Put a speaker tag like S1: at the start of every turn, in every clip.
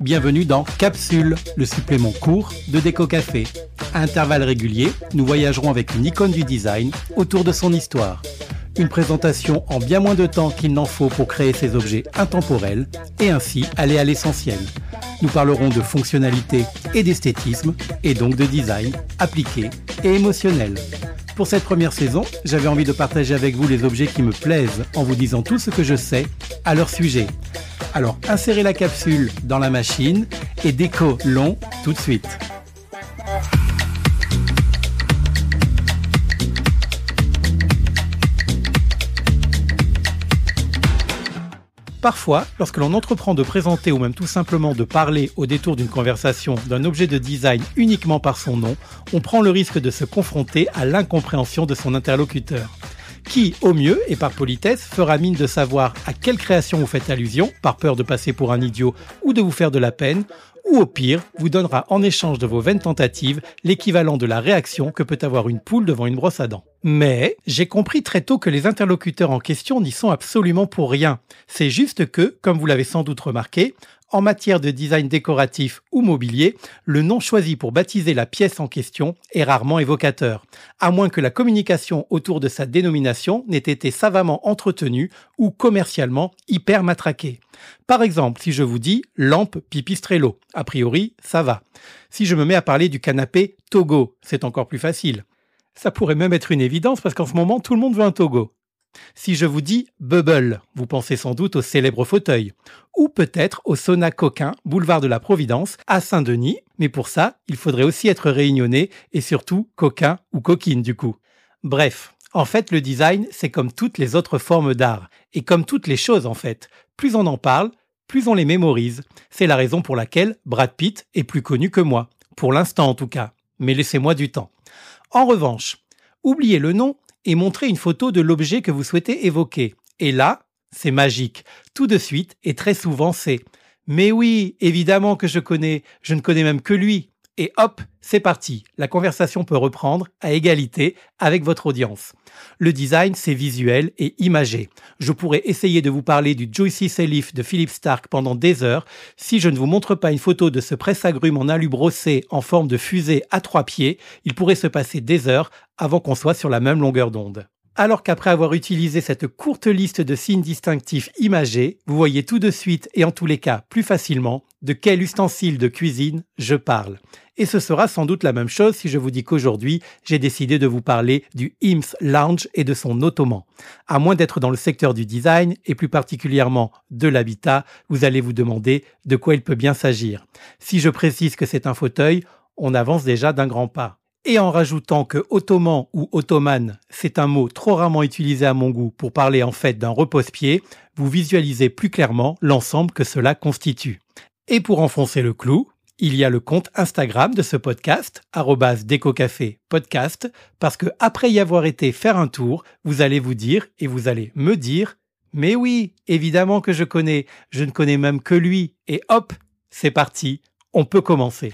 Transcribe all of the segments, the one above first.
S1: Bienvenue dans Capsule, le supplément court de Déco Café. À intervalles réguliers, nous voyagerons avec une icône du design autour de son histoire. Une présentation en bien moins de temps qu'il n'en faut pour créer ces objets intemporels et ainsi aller à l'essentiel. Nous parlerons de fonctionnalité et d'esthétisme et donc de design appliqué et émotionnel. Pour cette première saison, j'avais envie de partager avec vous les objets qui me plaisent en vous disant tout ce que je sais à leur sujet. Alors insérez la capsule dans la machine et déco long tout de suite. Parfois, lorsque l'on entreprend de présenter ou même tout simplement de parler au détour d'une conversation d'un objet de design uniquement par son nom, on prend le risque de se confronter à l'incompréhension de son interlocuteur qui, au mieux et par politesse, fera mine de savoir à quelle création vous faites allusion, par peur de passer pour un idiot ou de vous faire de la peine, ou au pire, vous donnera en échange de vos vaines tentatives l'équivalent de la réaction que peut avoir une poule devant une brosse à dents. Mais j'ai compris très tôt que les interlocuteurs en question n'y sont absolument pour rien. C'est juste que, comme vous l'avez sans doute remarqué, en matière de design décoratif ou mobilier, le nom choisi pour baptiser la pièce en question est rarement évocateur, à moins que la communication autour de sa dénomination n'ait été savamment entretenue ou commercialement hyper matraquée. Par exemple, si je vous dis lampe pipistrello, a priori, ça va. Si je me mets à parler du canapé Togo, c'est encore plus facile. Ça pourrait même être une évidence parce qu'en ce moment, tout le monde veut un Togo. Si je vous dis Bubble, vous pensez sans doute au célèbre fauteuil, ou peut-être au sauna coquin, boulevard de la Providence, à Saint-Denis, mais pour ça, il faudrait aussi être réunionné et surtout coquin ou coquine du coup. Bref, en fait, le design, c'est comme toutes les autres formes d'art, et comme toutes les choses en fait. Plus on en parle, plus on les mémorise. C'est la raison pour laquelle Brad Pitt est plus connu que moi, pour l'instant en tout cas, mais laissez-moi du temps. En revanche, oubliez le nom et montrez une photo de l'objet que vous souhaitez évoquer. Et là, c'est magique. Tout de suite, et très souvent, c'est Mais oui, évidemment que je connais, je ne connais même que lui. Et hop, c'est parti. La conversation peut reprendre à égalité avec votre audience. Le design, c'est visuel et imagé. Je pourrais essayer de vous parler du Joyce Salif de Philippe Stark pendant des heures. Si je ne vous montre pas une photo de ce presse-agrumes en alu brossé en forme de fusée à trois pieds, il pourrait se passer des heures avant qu'on soit sur la même longueur d'onde. Alors qu'après avoir utilisé cette courte liste de signes distinctifs imagés, vous voyez tout de suite et en tous les cas plus facilement de quel ustensile de cuisine je parle. Et ce sera sans doute la même chose si je vous dis qu'aujourd'hui, j'ai décidé de vous parler du IMS Lounge et de son ottoman. À moins d'être dans le secteur du design et plus particulièrement de l'habitat, vous allez vous demander de quoi il peut bien s'agir. Si je précise que c'est un fauteuil, on avance déjà d'un grand pas. Et en rajoutant que ottoman ou ottomane, c'est un mot trop rarement utilisé à mon goût pour parler en fait d'un repose-pied, vous visualisez plus clairement l'ensemble que cela constitue. Et pour enfoncer le clou, il y a le compte Instagram de ce podcast, décocafé podcast, parce que après y avoir été faire un tour, vous allez vous dire et vous allez me dire, mais oui, évidemment que je connais, je ne connais même que lui, et hop, c'est parti, on peut commencer.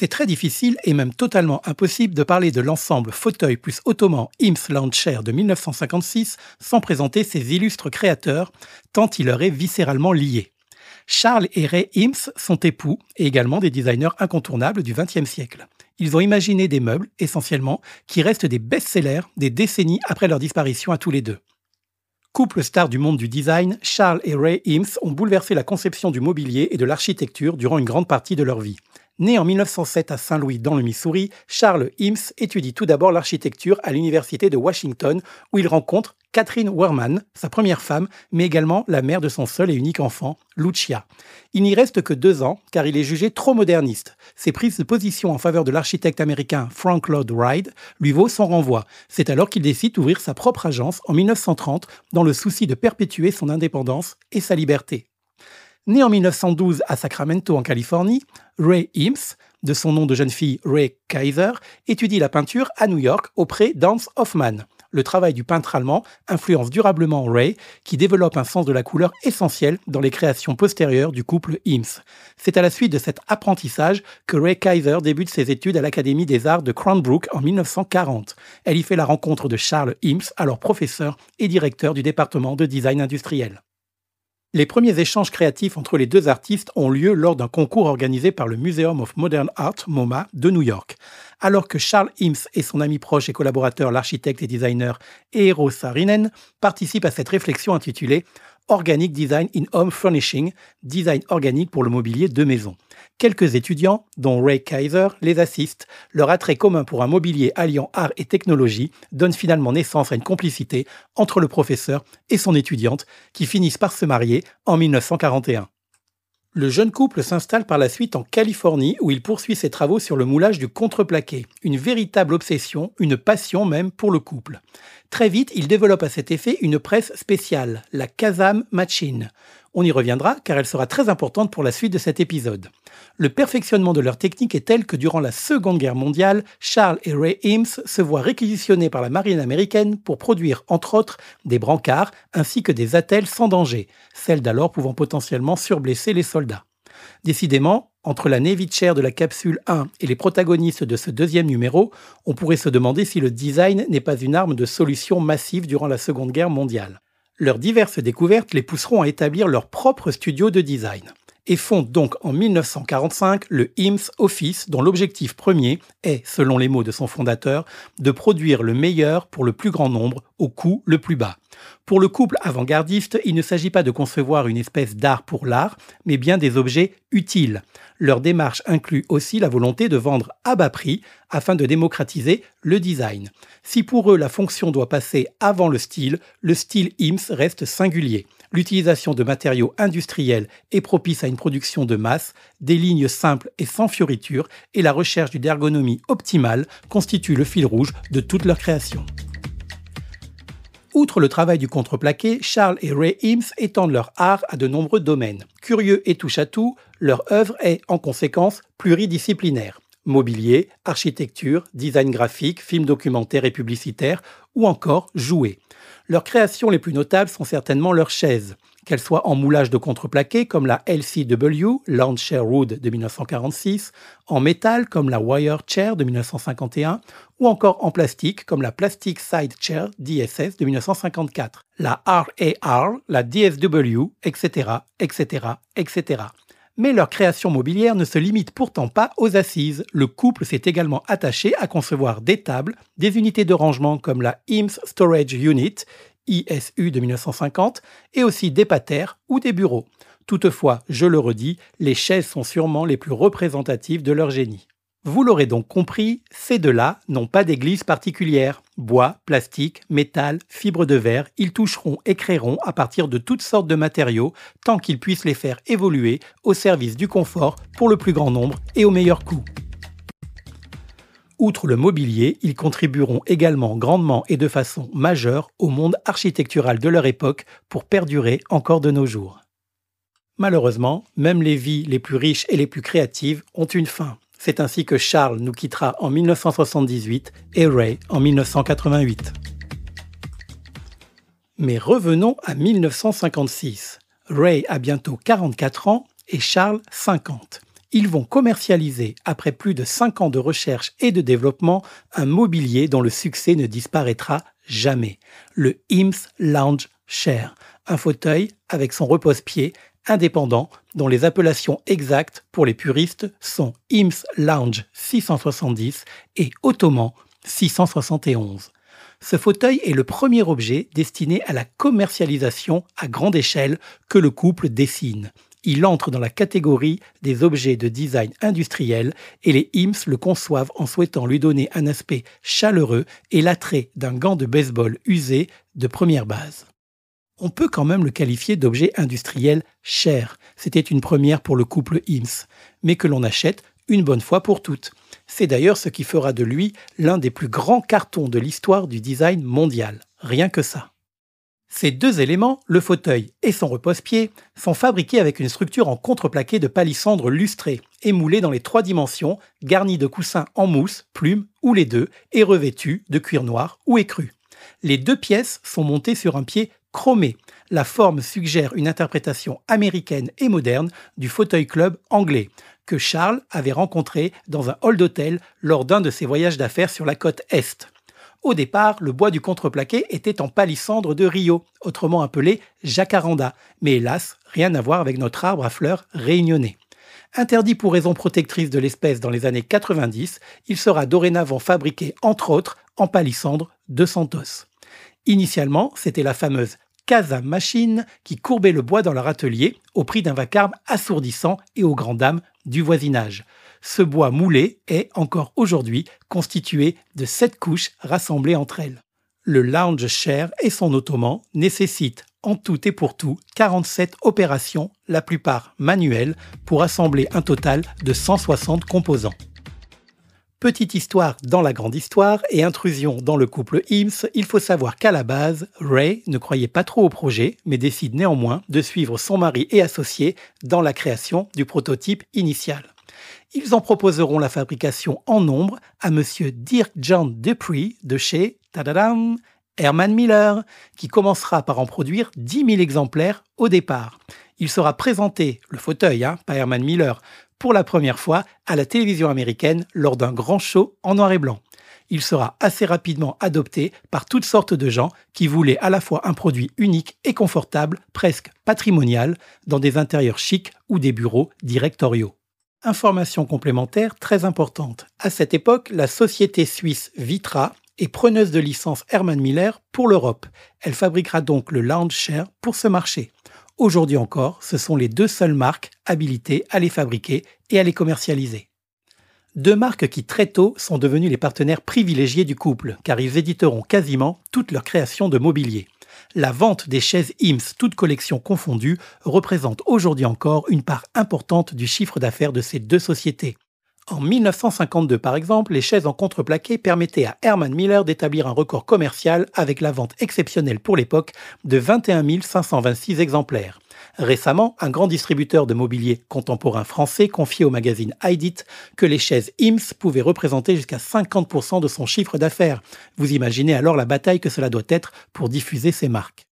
S1: C'est très difficile et même totalement impossible de parler de l'ensemble fauteuil plus ottoman Imps Lounge de 1956 sans présenter ses illustres créateurs, tant il leur est viscéralement lié. Charles et Ray Imps sont époux et également des designers incontournables du XXe siècle. Ils ont imaginé des meubles, essentiellement, qui restent des best-sellers des décennies après leur disparition à tous les deux. Couple star du monde du design, Charles et Ray Imps ont bouleversé la conception du mobilier et de l'architecture durant une grande partie de leur vie. Né en 1907 à Saint-Louis dans le Missouri, Charles Imms étudie tout d'abord l'architecture à l'Université de Washington où il rencontre Catherine Werman, sa première femme, mais également la mère de son seul et unique enfant, Lucia. Il n'y reste que deux ans car il est jugé trop moderniste. Ses prises de position en faveur de l'architecte américain Frank Lloyd Wright lui vaut son renvoi. C'est alors qu'il décide d'ouvrir sa propre agence en 1930 dans le souci de perpétuer son indépendance et sa liberté. Né en 1912 à Sacramento, en Californie, Ray Imms, de son nom de jeune fille Ray Kaiser, étudie la peinture à New York auprès d'Hans Hoffmann. Le travail du peintre allemand influence durablement Ray, qui développe un sens de la couleur essentiel dans les créations postérieures du couple Eames. C'est à la suite de cet apprentissage que Ray Kaiser débute ses études à l'Académie des Arts de Cranbrook en 1940. Elle y fait la rencontre de Charles Eames, alors professeur et directeur du département de design industriel. Les premiers échanges créatifs entre les deux artistes ont lieu lors d'un concours organisé par le Museum of Modern Art, MoMA, de New York. Alors que Charles Eames et son ami proche et collaborateur, l'architecte et designer Eero Saarinen, participent à cette réflexion intitulée Organic Design in Home Furnishing, design organique pour le mobilier de maison. Quelques étudiants, dont Ray Kaiser, les assistent. Leur attrait commun pour un mobilier alliant art et technologie donne finalement naissance à une complicité entre le professeur et son étudiante qui finissent par se marier en 1941. Le jeune couple s'installe par la suite en Californie où il poursuit ses travaux sur le moulage du contreplaqué, une véritable obsession, une passion même pour le couple. Très vite, il développe à cet effet une presse spéciale, la Kazam Machine. On y reviendra car elle sera très importante pour la suite de cet épisode. Le perfectionnement de leur technique est tel que durant la Seconde Guerre mondiale, Charles et Ray Eames se voient réquisitionnés par la marine américaine pour produire entre autres des brancards ainsi que des attelles sans danger, celles d'alors pouvant potentiellement surblesser les soldats. Décidément, entre la Navy de la capsule 1 et les protagonistes de ce deuxième numéro, on pourrait se demander si le design n'est pas une arme de solution massive durant la Seconde Guerre mondiale. Leurs diverses découvertes les pousseront à établir leur propre studio de design et fondent donc en 1945 le IMS Office dont l'objectif premier est, selon les mots de son fondateur, de produire le meilleur pour le plus grand nombre au coût le plus bas. Pour le couple avant-gardiste, il ne s'agit pas de concevoir une espèce d'art pour l'art, mais bien des objets utiles. Leur démarche inclut aussi la volonté de vendre à bas prix afin de démocratiser le design. Si pour eux la fonction doit passer avant le style, le style IMS reste singulier. L'utilisation de matériaux industriels est propice à une production de masse, des lignes simples et sans fioritures et la recherche d'une ergonomie optimale constitue le fil rouge de toute leur création. Outre le travail du contreplaqué, Charles et Ray Eames étendent leur art à de nombreux domaines. Curieux et touche à tout, leur œuvre est en conséquence pluridisciplinaire. Mobilier, architecture, design graphique, films documentaires et publicitaires, ou encore jouets. Leurs créations les plus notables sont certainement leurs chaises, qu'elles soient en moulage de contreplaqué comme la LCW, Lounge Chair Wood de 1946, en métal comme la Wire Chair de 1951, ou encore en plastique comme la Plastic Side Chair DSS de 1954, la RAR, la DSW, etc., etc., etc. Mais leur création mobilière ne se limite pourtant pas aux assises. Le couple s'est également attaché à concevoir des tables, des unités de rangement comme la Eames Storage Unit, ISU de 1950, et aussi des patères ou des bureaux. Toutefois, je le redis, les chaises sont sûrement les plus représentatives de leur génie. Vous l'aurez donc compris, ces deux-là n'ont pas d'église particulière. Bois, plastique, métal, fibres de verre, ils toucheront et créeront à partir de toutes sortes de matériaux tant qu'ils puissent les faire évoluer au service du confort pour le plus grand nombre et au meilleur coût. Outre le mobilier, ils contribueront également grandement et de façon majeure au monde architectural de leur époque pour perdurer encore de nos jours. Malheureusement, même les vies les plus riches et les plus créatives ont une fin. C'est ainsi que Charles nous quittera en 1978 et Ray en 1988. Mais revenons à 1956. Ray a bientôt 44 ans et Charles 50. Ils vont commercialiser, après plus de 5 ans de recherche et de développement, un mobilier dont le succès ne disparaîtra jamais. Le IMS Lounge Chair, un fauteuil avec son repose-pied indépendant dont les appellations exactes pour les puristes sont IMS Lounge 670 et Ottoman 671. Ce fauteuil est le premier objet destiné à la commercialisation à grande échelle que le couple dessine. Il entre dans la catégorie des objets de design industriel et les IMS le conçoivent en souhaitant lui donner un aspect chaleureux et l'attrait d'un gant de baseball usé de première base on peut quand même le qualifier d'objet industriel cher. C'était une première pour le couple IMS, mais que l'on achète une bonne fois pour toutes. C'est d'ailleurs ce qui fera de lui l'un des plus grands cartons de l'histoire du design mondial. Rien que ça. Ces deux éléments, le fauteuil et son repose-pied, sont fabriqués avec une structure en contreplaqué de palissandre lustré, émoulé dans les trois dimensions, garni de coussins en mousse, plume ou les deux, et revêtus de cuir noir ou écru. Les deux pièces sont montées sur un pied chromé. La forme suggère une interprétation américaine et moderne du fauteuil club anglais, que Charles avait rencontré dans un hall d'hôtel lors d'un de ses voyages d'affaires sur la côte Est. Au départ, le bois du contreplaqué était en palissandre de Rio, autrement appelé jacaranda, mais hélas, rien à voir avec notre arbre à fleurs réunionnais. Interdit pour raison protectrice de l'espèce dans les années 90, il sera dorénavant fabriqué entre autres en palissandre de Santos. Initialement, c'était la fameuse Casa Machine qui courbait le bois dans leur atelier au prix d'un vacarme assourdissant et aux grandes dames du voisinage. Ce bois moulé est encore aujourd'hui constitué de sept couches rassemblées entre elles. Le lounge chair et son ottoman nécessitent en tout et pour tout 47 opérations, la plupart manuelles, pour assembler un total de 160 composants. Petite histoire dans la grande histoire et intrusion dans le couple Eames, il faut savoir qu'à la base, Ray ne croyait pas trop au projet, mais décide néanmoins de suivre son mari et associé dans la création du prototype initial. Ils en proposeront la fabrication en nombre à monsieur Dirk John Dupree de chez tadadam, Herman Miller, qui commencera par en produire 10 000 exemplaires au départ. Il sera présenté, le fauteuil, hein, pas Herman Miller, pour la première fois à la télévision américaine lors d'un grand show en noir et blanc. Il sera assez rapidement adopté par toutes sortes de gens qui voulaient à la fois un produit unique et confortable, presque patrimonial, dans des intérieurs chics ou des bureaux directoriaux. Information complémentaire très importante. À cette époque, la société suisse Vitra est preneuse de licence Herman Miller pour l'Europe. Elle fabriquera donc le Lounge Chair pour ce marché. Aujourd'hui encore, ce sont les deux seules marques habilitées à les fabriquer et à les commercialiser. Deux marques qui très tôt sont devenues les partenaires privilégiés du couple, car ils éditeront quasiment toutes leurs créations de mobilier la vente des chaises IMSS, toutes collections confondues, représente aujourd'hui encore une part importante du chiffre d'affaires de ces deux sociétés. En 1952, par exemple, les chaises en contreplaqué permettaient à Herman Miller d'établir un record commercial avec la vente exceptionnelle pour l'époque de 21 526 exemplaires. Récemment, un grand distributeur de mobilier contemporain français confiait au magazine Idit que les chaises IMS pouvaient représenter jusqu'à 50% de son chiffre d'affaires. Vous imaginez alors la bataille que cela doit être pour diffuser ces marques.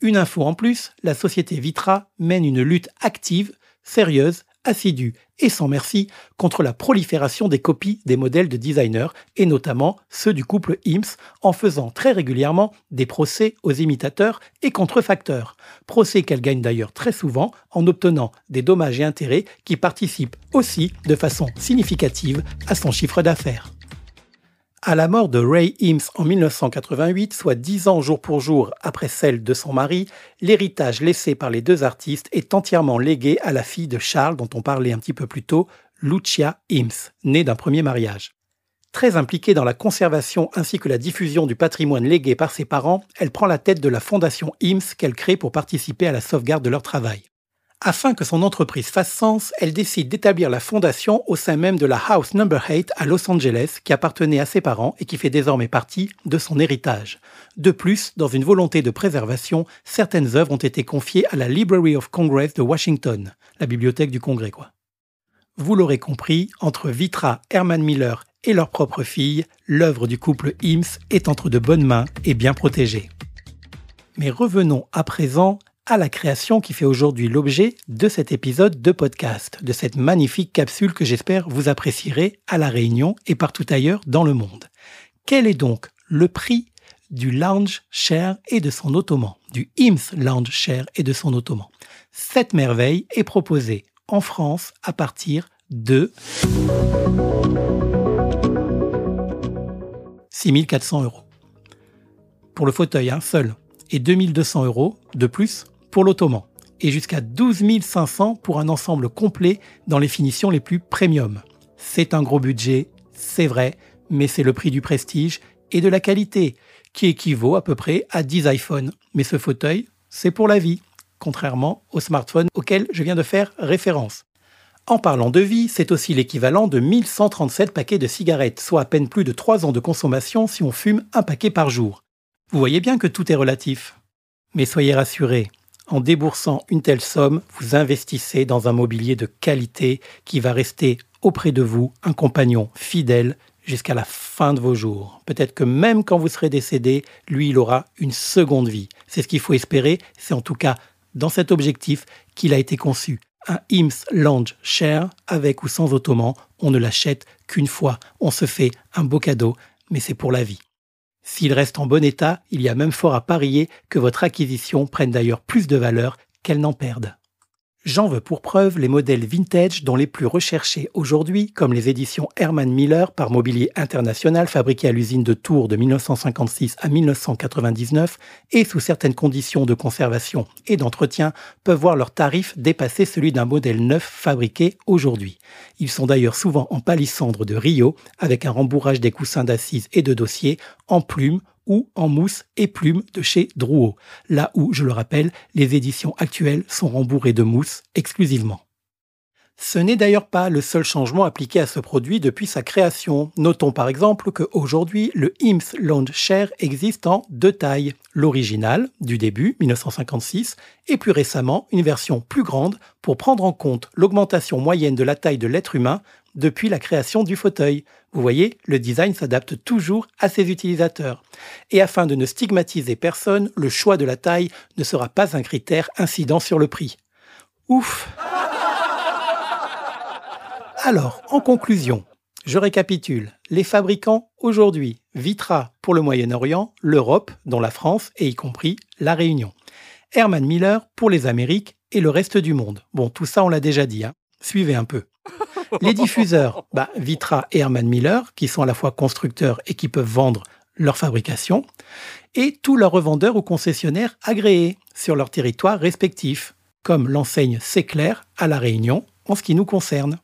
S1: Une info en plus, la société Vitra mène une lutte active, sérieuse, assidue et sans merci contre la prolifération des copies des modèles de designers, et notamment ceux du couple IMS, en faisant très régulièrement des procès aux imitateurs et contrefacteurs. Procès qu'elle gagne d'ailleurs très souvent en obtenant des dommages et intérêts qui participent aussi de façon significative à son chiffre d'affaires. À la mort de Ray Eames en 1988, soit dix ans jour pour jour après celle de son mari, l'héritage laissé par les deux artistes est entièrement légué à la fille de Charles dont on parlait un petit peu plus tôt, Lucia Eames, née d'un premier mariage. Très impliquée dans la conservation ainsi que la diffusion du patrimoine légué par ses parents, elle prend la tête de la fondation Eames qu'elle crée pour participer à la sauvegarde de leur travail. Afin que son entreprise fasse sens, elle décide d'établir la fondation au sein même de la House Number 8 à Los Angeles qui appartenait à ses parents et qui fait désormais partie de son héritage. De plus, dans une volonté de préservation, certaines œuvres ont été confiées à la Library of Congress de Washington, la bibliothèque du Congrès. Vous l'aurez compris, entre Vitra, Herman Miller et leur propre fille, l'œuvre du couple Eames est entre de bonnes mains et bien protégée. Mais revenons à présent à la création qui fait aujourd'hui l'objet de cet épisode de podcast, de cette magnifique capsule que j'espère vous apprécierez à La Réunion et partout ailleurs dans le monde. Quel est donc le prix du lounge share et de son ottoman, du IMS lounge share et de son ottoman? Cette merveille est proposée en France à partir de 6400 euros. Pour le fauteuil, un seul, et 2200 euros de plus pour l'ottoman et jusqu'à 12 500 pour un ensemble complet dans les finitions les plus premium. C'est un gros budget, c'est vrai, mais c'est le prix du prestige et de la qualité, qui équivaut à peu près à 10 iPhones. Mais ce fauteuil, c'est pour la vie, contrairement au smartphone auquel je viens de faire référence. En parlant de vie, c'est aussi l'équivalent de 1137 paquets de cigarettes, soit à peine plus de 3 ans de consommation si on fume un paquet par jour. Vous voyez bien que tout est relatif. Mais soyez rassurés, en déboursant une telle somme, vous investissez dans un mobilier de qualité qui va rester auprès de vous un compagnon fidèle jusqu'à la fin de vos jours. Peut-être que même quand vous serez décédé, lui, il aura une seconde vie. C'est ce qu'il faut espérer, c'est en tout cas dans cet objectif qu'il a été conçu. Un IMS Lounge Share, avec ou sans ottoman, on ne l'achète qu'une fois. On se fait un beau cadeau, mais c'est pour la vie. S'il reste en bon état, il y a même fort à parier que votre acquisition prenne d'ailleurs plus de valeur qu'elle n'en perde. J'en veux pour preuve les modèles vintage dont les plus recherchés aujourd'hui, comme les éditions Herman Miller par Mobilier International fabriquées à l'usine de Tours de 1956 à 1999 et sous certaines conditions de conservation et d'entretien, peuvent voir leur tarif dépasser celui d'un modèle neuf fabriqué aujourd'hui. Ils sont d'ailleurs souvent en palissandre de Rio avec un rembourrage des coussins d'assises et de dossiers en plumes ou en mousse et plume de chez Drouot, là où, je le rappelle, les éditions actuelles sont rembourrées de mousse exclusivement. Ce n'est d'ailleurs pas le seul changement appliqué à ce produit depuis sa création. Notons par exemple qu'aujourd'hui, le IMS Lounge Chair existe en deux tailles. L'original, du début, 1956, et plus récemment, une version plus grande pour prendre en compte l'augmentation moyenne de la taille de l'être humain depuis la création du fauteuil. Vous voyez, le design s'adapte toujours à ses utilisateurs. Et afin de ne stigmatiser personne, le choix de la taille ne sera pas un critère incident sur le prix. Ouf Alors, en conclusion, je récapitule. Les fabricants aujourd'hui, Vitra pour le Moyen-Orient, l'Europe, dont la France et y compris la Réunion. Herman Miller pour les Amériques et le reste du monde. Bon, tout ça on l'a déjà dit. Hein. Suivez un peu. Les diffuseurs, bah, Vitra et Herman Miller, qui sont à la fois constructeurs et qui peuvent vendre leur fabrication, et tous leurs revendeurs ou concessionnaires agréés sur leur territoire respectif, comme l'enseigne Séclair à La Réunion, en ce qui nous concerne.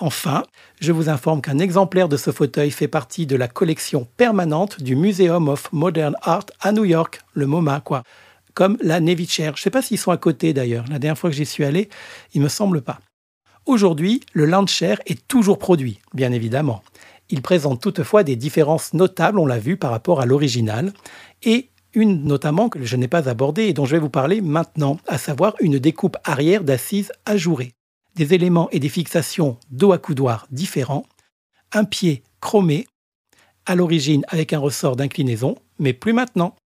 S1: Enfin, je vous informe qu'un exemplaire de ce fauteuil fait partie de la collection permanente du Museum of Modern Art à New York, le MoMA, quoi. Comme la Navy Chair. Je ne sais pas s'ils sont à côté d'ailleurs. La dernière fois que j'y suis allé, il me semble pas. Aujourd'hui, le Landshare est toujours produit, bien évidemment. Il présente toutefois des différences notables, on l'a vu, par rapport à l'original, et une notamment que je n'ai pas abordée et dont je vais vous parler maintenant, à savoir une découpe arrière d'assises ajourée. Des éléments et des fixations dos à coudoir différents, un pied chromé, à l'origine avec un ressort d'inclinaison, mais plus maintenant.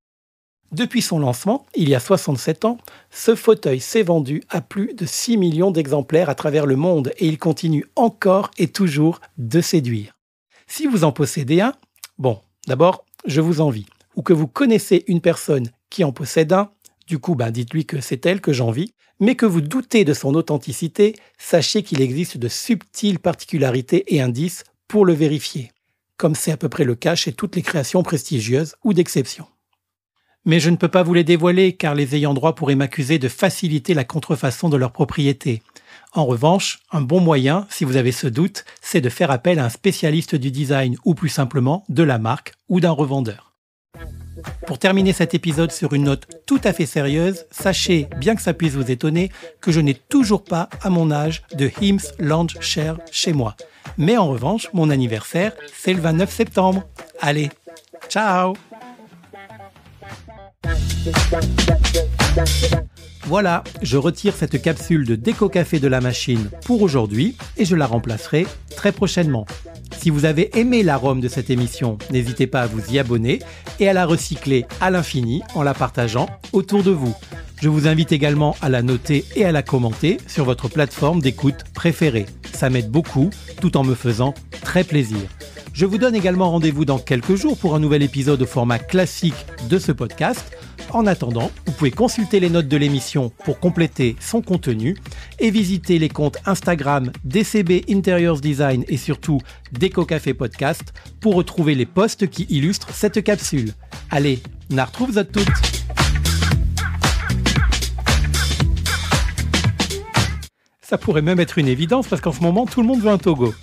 S1: Depuis son lancement, il y a 67 ans, ce fauteuil s'est vendu à plus de 6 millions d'exemplaires à travers le monde et il continue encore et toujours de séduire. Si vous en possédez un, bon, d'abord, je vous envie. Ou que vous connaissez une personne qui en possède un, du coup, ben, dites-lui que c'est elle que j'envie, mais que vous doutez de son authenticité, sachez qu'il existe de subtiles particularités et indices pour le vérifier, comme c'est à peu près le cas chez toutes les créations prestigieuses ou d'exception. Mais je ne peux pas vous les dévoiler car les ayants droit pourraient m'accuser de faciliter la contrefaçon de leur propriété. En revanche, un bon moyen, si vous avez ce doute, c'est de faire appel à un spécialiste du design ou plus simplement de la marque ou d'un revendeur. Pour terminer cet épisode sur une note tout à fait sérieuse, sachez, bien que ça puisse vous étonner, que je n'ai toujours pas à mon âge de Hims Lounge Share chez moi. Mais en revanche, mon anniversaire, c'est le 29 septembre. Allez, ciao voilà, je retire cette capsule de déco café de la machine pour aujourd'hui et je la remplacerai très prochainement. Si vous avez aimé l'arôme de cette émission, n'hésitez pas à vous y abonner et à la recycler à l'infini en la partageant autour de vous. Je vous invite également à la noter et à la commenter sur votre plateforme d'écoute préférée. Ça m'aide beaucoup tout en me faisant très plaisir. Je vous donne également rendez-vous dans quelques jours pour un nouvel épisode au format classique de ce podcast. En attendant, vous pouvez consulter les notes de l'émission pour compléter son contenu et visiter les comptes Instagram DCB Interiors Design et surtout Déco Café Podcast pour retrouver les posts qui illustrent cette capsule. Allez, na retrouve toutes Ça pourrait même être une évidence parce qu'en ce moment tout le monde veut un Togo.